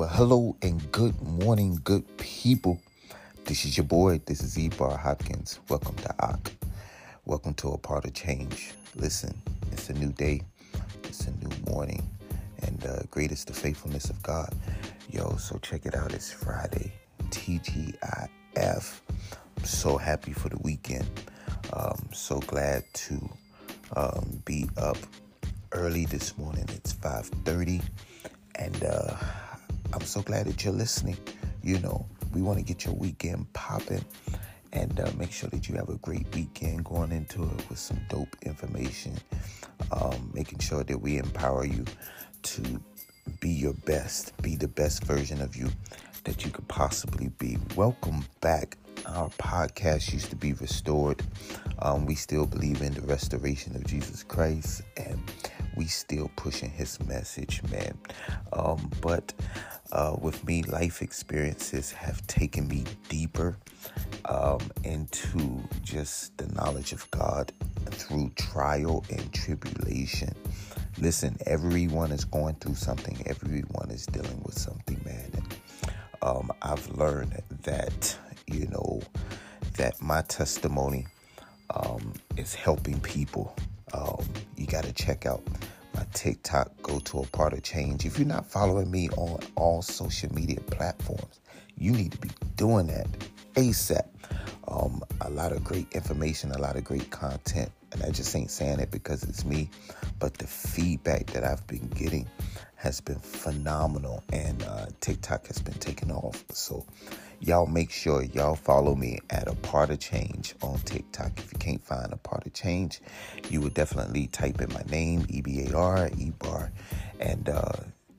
Well, hello and good morning, good people. This is your boy. This is Ebar Hopkins. Welcome to Ak. Welcome to a part of change. Listen, it's a new day. It's a new morning, and uh, great is the faithfulness of God. Yo, so check it out. It's Friday. TGIF. I'm so happy for the weekend. Um, so glad to um, be up early this morning. It's 5:30, and uh, I'm so glad that you're listening. You know, we want to get your weekend popping and uh, make sure that you have a great weekend going into it with some dope information. Um, making sure that we empower you to be your best, be the best version of you that you could possibly be. Welcome back. Our podcast used to be restored. Um, we still believe in the restoration of Jesus Christ and we still pushing his message, man. Um, but uh, with me, life experiences have taken me deeper um, into just the knowledge of God through trial and tribulation. Listen, everyone is going through something. Everyone is dealing with something, man. And, um, I've learned that you know that my testimony um, is helping people. Um, you got to check out my TikTok. Go to a part of change. If you're not following me on all social media platforms, you need to be doing that ASAP. Um, a lot of great information, a lot of great content, and I just ain't saying it because it's me, but the feedback that I've been getting has been phenomenal, and uh, TikTok has been taking off. So, y'all make sure y'all follow me at a part of change on TikTok. If you can't find a part of change, you would definitely type in my name, E B A R, E Bar, and uh,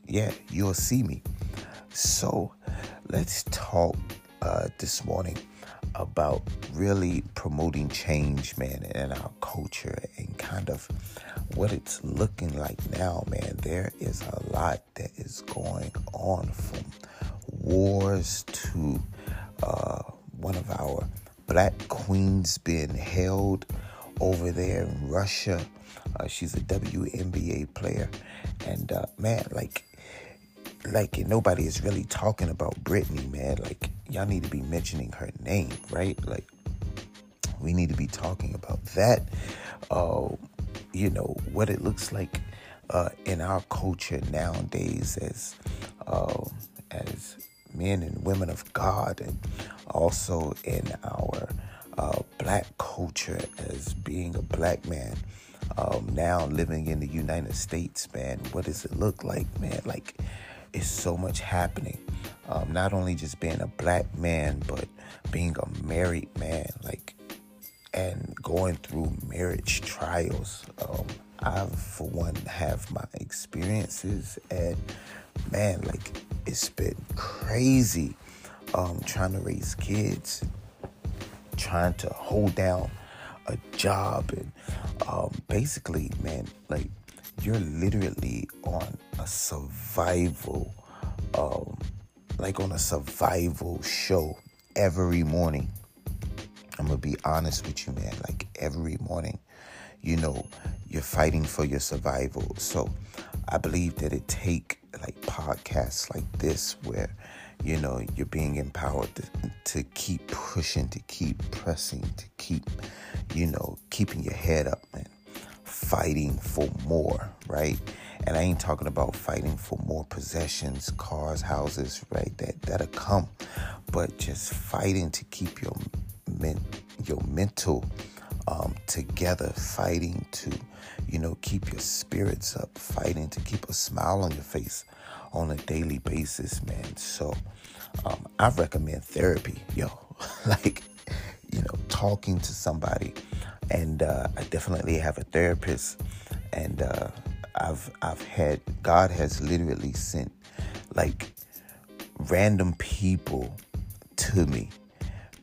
yeah, you'll see me. So, let's talk uh, this morning about really promoting change, man, in our culture and kind of what it's looking like now, man. There is a lot that is going on from wars to uh, one of our black queens being held over there in Russia. Uh, she's a WNBA player, and uh, man, like like nobody is really talking about Brittney, man. Like y'all need to be mentioning her name, right? Like we need to be talking about that. Uh, you know what it looks like uh, in our culture nowadays as uh, as men and women of God, and also in our uh, black culture as being a black man. Um, now living in the United States, man, what does it look like, man? Like is so much happening. Um, not only just being a black man, but being a married man, like, and going through marriage trials. Um, I, for one, have my experiences, and man, like, it's been crazy um, trying to raise kids, trying to hold down a job, and um, basically, man, like, you're literally on a survival, um, like on a survival show every morning. I'm gonna be honest with you, man. Like every morning, you know, you're fighting for your survival. So I believe that it take like podcasts like this where you know you're being empowered to, to keep pushing to keep pressing to keep you know keeping your head up man fighting for more, right? And I ain't talking about fighting for more possessions, cars, houses, right? That that'll come, but just fighting to keep your men, your mental um, together, fighting to, you know, keep your spirits up, fighting to keep a smile on your face on a daily basis, man. So um, I recommend therapy, yo. like, you know, talking to somebody and uh, I definitely have a therapist, and uh, I've I've had God has literally sent like random people to me,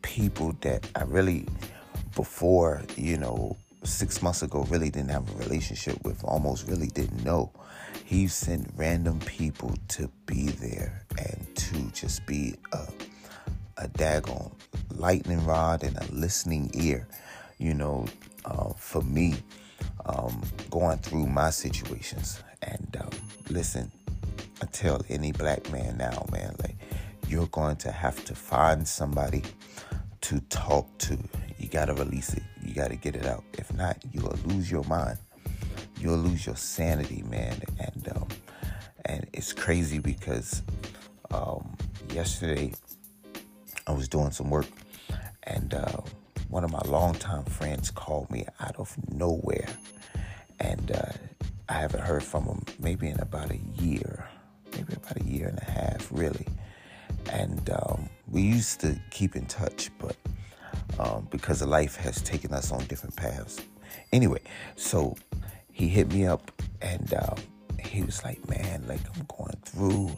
people that I really before you know six months ago really didn't have a relationship with, almost really didn't know. He sent random people to be there and to just be a, a daggone lightning rod and a listening ear you know, uh, for me, um, going through my situations. And um, listen, I tell any black man now, man, like you're going to have to find somebody to talk to. You got to release it. You got to get it out. If not, you'll lose your mind. You'll lose your sanity, man. And um, and it's crazy because um, yesterday I was doing some work, and uh, one of my longtime friends called me out of nowhere, and uh, I haven't heard from him maybe in about a year, maybe about a year and a half, really. And um, we used to keep in touch, but um, because life has taken us on different paths. Anyway, so he hit me up and um, he was like, "Man, like I'm going through,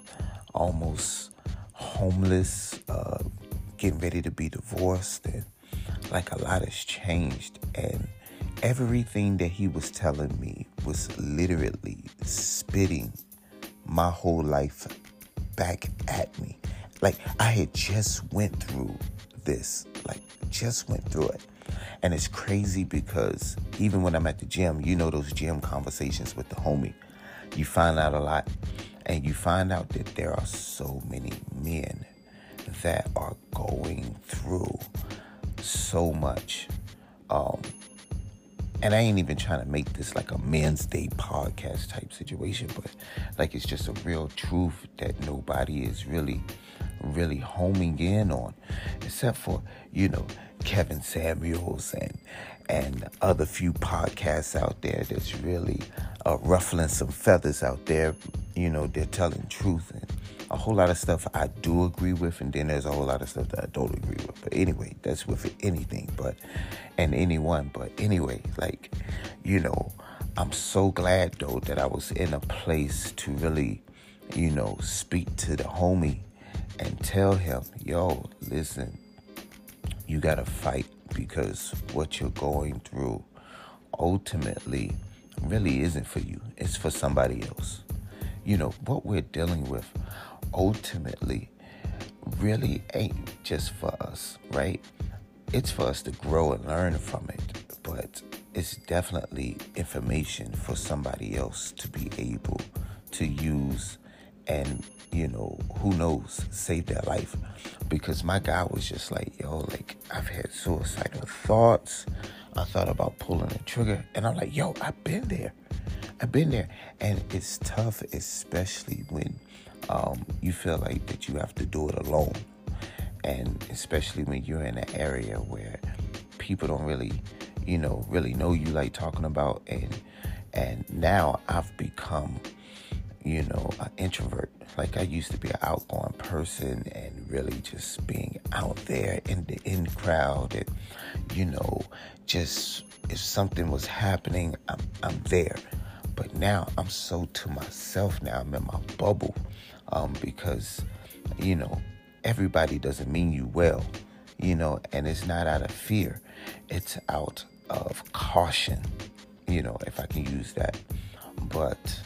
almost homeless, uh, getting ready to be divorced, and like a lot has changed." And everything that he was telling me was literally spitting my whole life back at me. Like I had just went through this, like just went through it. And it's crazy because even when I'm at the gym, you know those gym conversations with the homie. You find out a lot and you find out that there are so many men that are going through so much um, and I ain't even trying to make this like a men's day podcast type situation, but like it's just a real truth that nobody is really, really homing in on, except for you know Kevin Samuels and and other few podcasts out there that's really uh, ruffling some feathers out there. You know, they're telling truth and a whole lot of stuff I do agree with, and then there's a whole lot of stuff that I don't agree with. But anyway, that's with anything, but and anyone. But anyway, like you know, I'm so glad though that I was in a place to really, you know, speak to the homie and tell him, yo, listen, you gotta fight because what you're going through ultimately really isn't for you. It's for somebody else. You know, what we're dealing with ultimately really ain't just for us, right? It's for us to grow and learn from it, but it's definitely information for somebody else to be able to use and, you know, who knows, save their life. Because my guy was just like, yo, like, I've had suicidal thoughts. I thought about pulling the trigger, and I'm like, yo, I've been there. I've been there. And it's tough, especially when um, you feel like that you have to do it alone. And especially when you're in an area where people don't really, you know, really know you like talking about and and now I've become, you know, an introvert. Like I used to be an outgoing person and really just being out there in the in crowd and you know, just if something was happening, I'm I'm there. But now I'm so to myself now. I'm in my bubble um, because, you know, everybody doesn't mean you well, you know, and it's not out of fear, it's out of caution, you know, if I can use that. But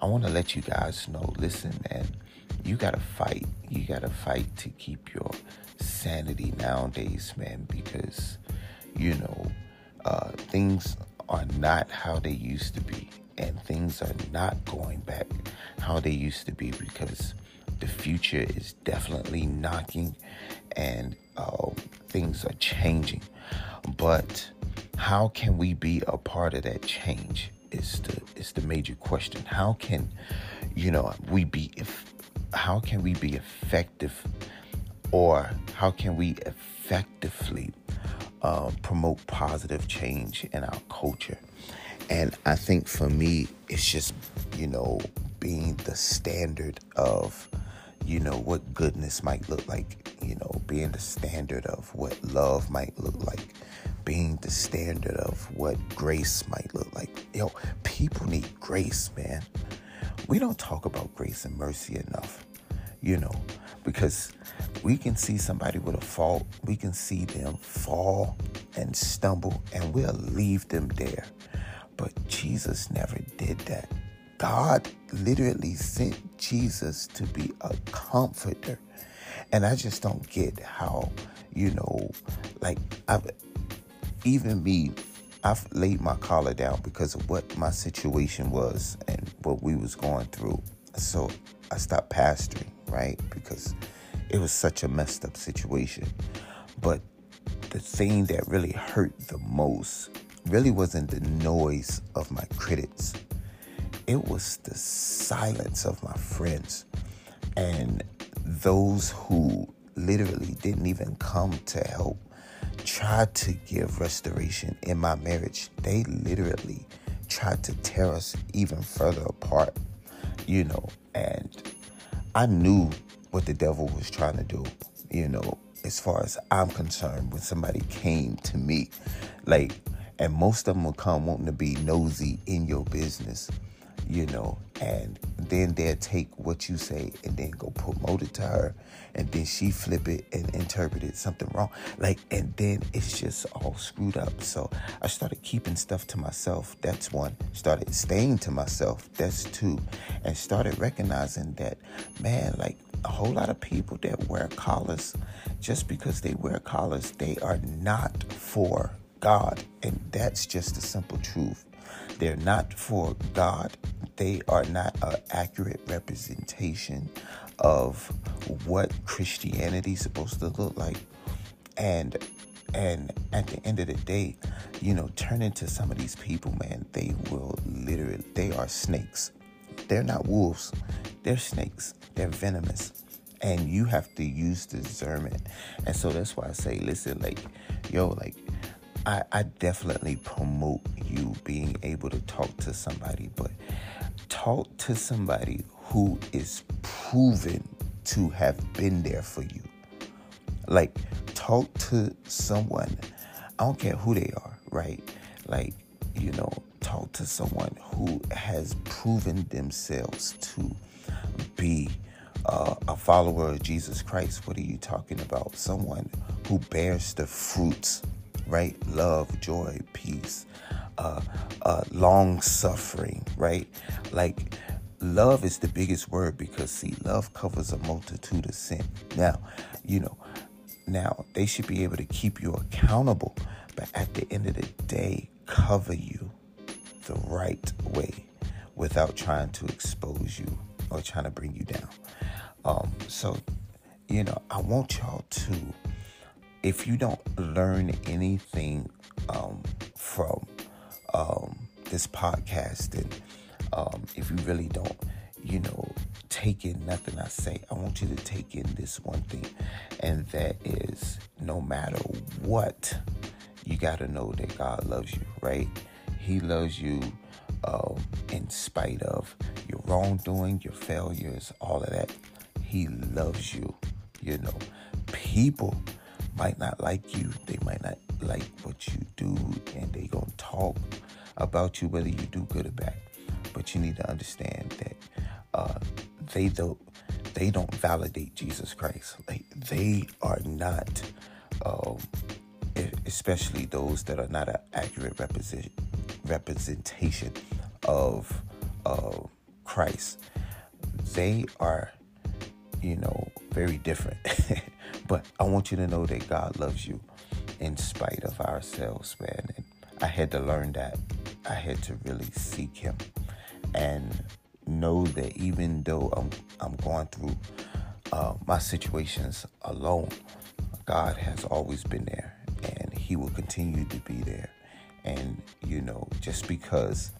I want to let you guys know listen, man, you got to fight. You got to fight to keep your sanity nowadays, man, because, you know, uh, things are not how they used to be and things are not going back how they used to be because the future is definitely knocking and uh, things are changing. But how can we be a part of that change? Is the is the major question. How can you know we be if how can we be effective or how can we effectively uh, promote positive change in our culture? And I think for me, it's just, you know, being the standard of, you know, what goodness might look like, you know, being the standard of what love might look like, being the standard of what grace might look like. Know, people need grace, man. We don't talk about grace and mercy enough, you know, because we can see somebody with a fault, we can see them fall and stumble, and we'll leave them there but Jesus never did that. God literally sent Jesus to be a comforter. And I just don't get how, you know, like I've even me, I've laid my collar down because of what my situation was and what we was going through. so I stopped pastoring, right? Because it was such a messed up situation. But the thing that really hurt the most really wasn't the noise of my critics. It was the silence of my friends and those who literally didn't even come to help tried to give restoration in my marriage. They literally tried to tear us even further apart, you know, and I knew what the devil was trying to do, you know, as far as I'm concerned, when somebody came to me, like, and most of them will come wanting to be nosy in your business you know, and then they'll take what you say and then go promote it to her, and then she flip it and interpret it something wrong. Like, and then it's just all screwed up. So I started keeping stuff to myself. That's one. Started staying to myself. That's two. And started recognizing that, man, like a whole lot of people that wear collars, just because they wear collars, they are not for God. And that's just a simple truth. They're not for God. They are not an accurate representation of what Christianity is supposed to look like. And and at the end of the day, you know, turn into some of these people, man, they will literally they are snakes. They're not wolves. They're snakes. They're venomous. And you have to use discernment. And so that's why I say, listen, like, yo, like I, I definitely promote you being able to talk to somebody, but talk to somebody who is proven to have been there for you. Like, talk to someone, I don't care who they are, right? Like, you know, talk to someone who has proven themselves to be uh, a follower of Jesus Christ. What are you talking about? Someone who bears the fruits right? Love, joy, peace, uh, uh, long suffering, right? Like, love is the biggest word because, see, love covers a multitude of sin. Now, you know, now they should be able to keep you accountable, but at the end of the day, cover you the right way without trying to expose you or trying to bring you down. Um, so, you know, I want y'all to if you don't learn anything um, from um, this podcast, and um, if you really don't, you know, take in nothing I say, I want you to take in this one thing, and that is no matter what, you got to know that God loves you, right? He loves you um, in spite of your wrongdoing, your failures, all of that. He loves you, you know. People might not like you. They might not like what you do, and they gonna talk about you whether you do good or bad. But you need to understand that uh, they don't they don't validate Jesus Christ. Like they are not, um, especially those that are not an accurate represent, representation of uh, Christ. They are, you know, very different. But I want you to know that God loves you in spite of ourselves, man. And I had to learn that. I had to really seek Him and know that even though I'm I'm going through uh, my situations alone, God has always been there, and He will continue to be there. And you know, just because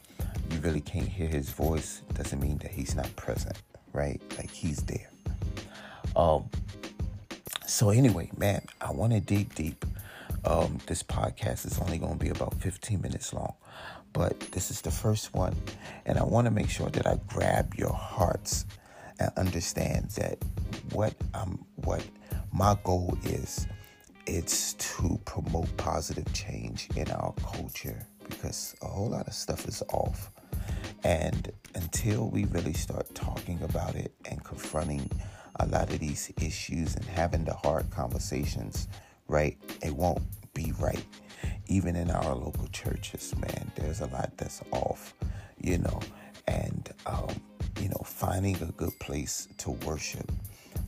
you really can't hear His voice doesn't mean that He's not present, right? Like He's there. Um, so, anyway, man, I want to dig deep. Um, this podcast is only going to be about 15 minutes long, but this is the first one, and I want to make sure that I grab your hearts and understand that what um what my goal is it's to promote positive change in our culture because a whole lot of stuff is off and until we really start talking about it and confronting a lot of these issues and having the hard conversations, right? It won't be right. Even in our local churches, man, there's a lot that's off, you know, and, um, you know, finding a good place to worship,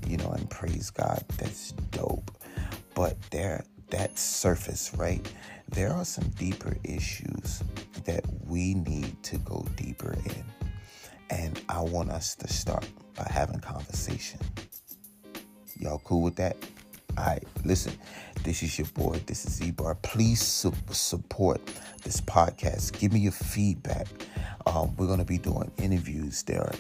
you know, and praise God, that's dope. But there, that surface, right? There are some deeper issues that we need to go deeper in. And I want us to start by having conversation. Y'all cool with that? All right, listen, this is your boy. This is Ebar. Please su- support this podcast. Give me your feedback. Um, we're going to be doing interviews. There, are,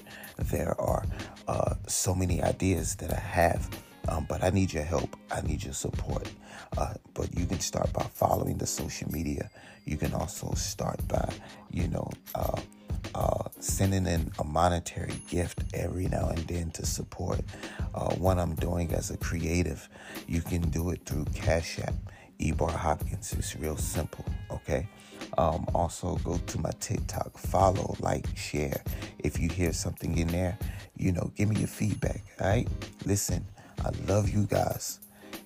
there are uh, so many ideas that I have, um, but I need your help. I need your support. Uh, but you can start by following the social media. You can also start by, you know, uh, uh, sending in a monetary gift every now and then to support uh, what I'm doing as a creative. You can do it through Cash App, Ebar Hopkins. It's real simple, okay? Um, also, go to my TikTok, follow, like, share. If you hear something in there, you know, give me your feedback, all right? Listen, I love you guys,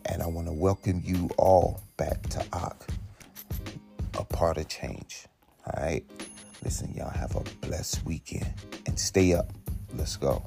and I want to welcome you all back to ACH, a part of change, all right? Listen, y'all have a blessed weekend and stay up. Let's go.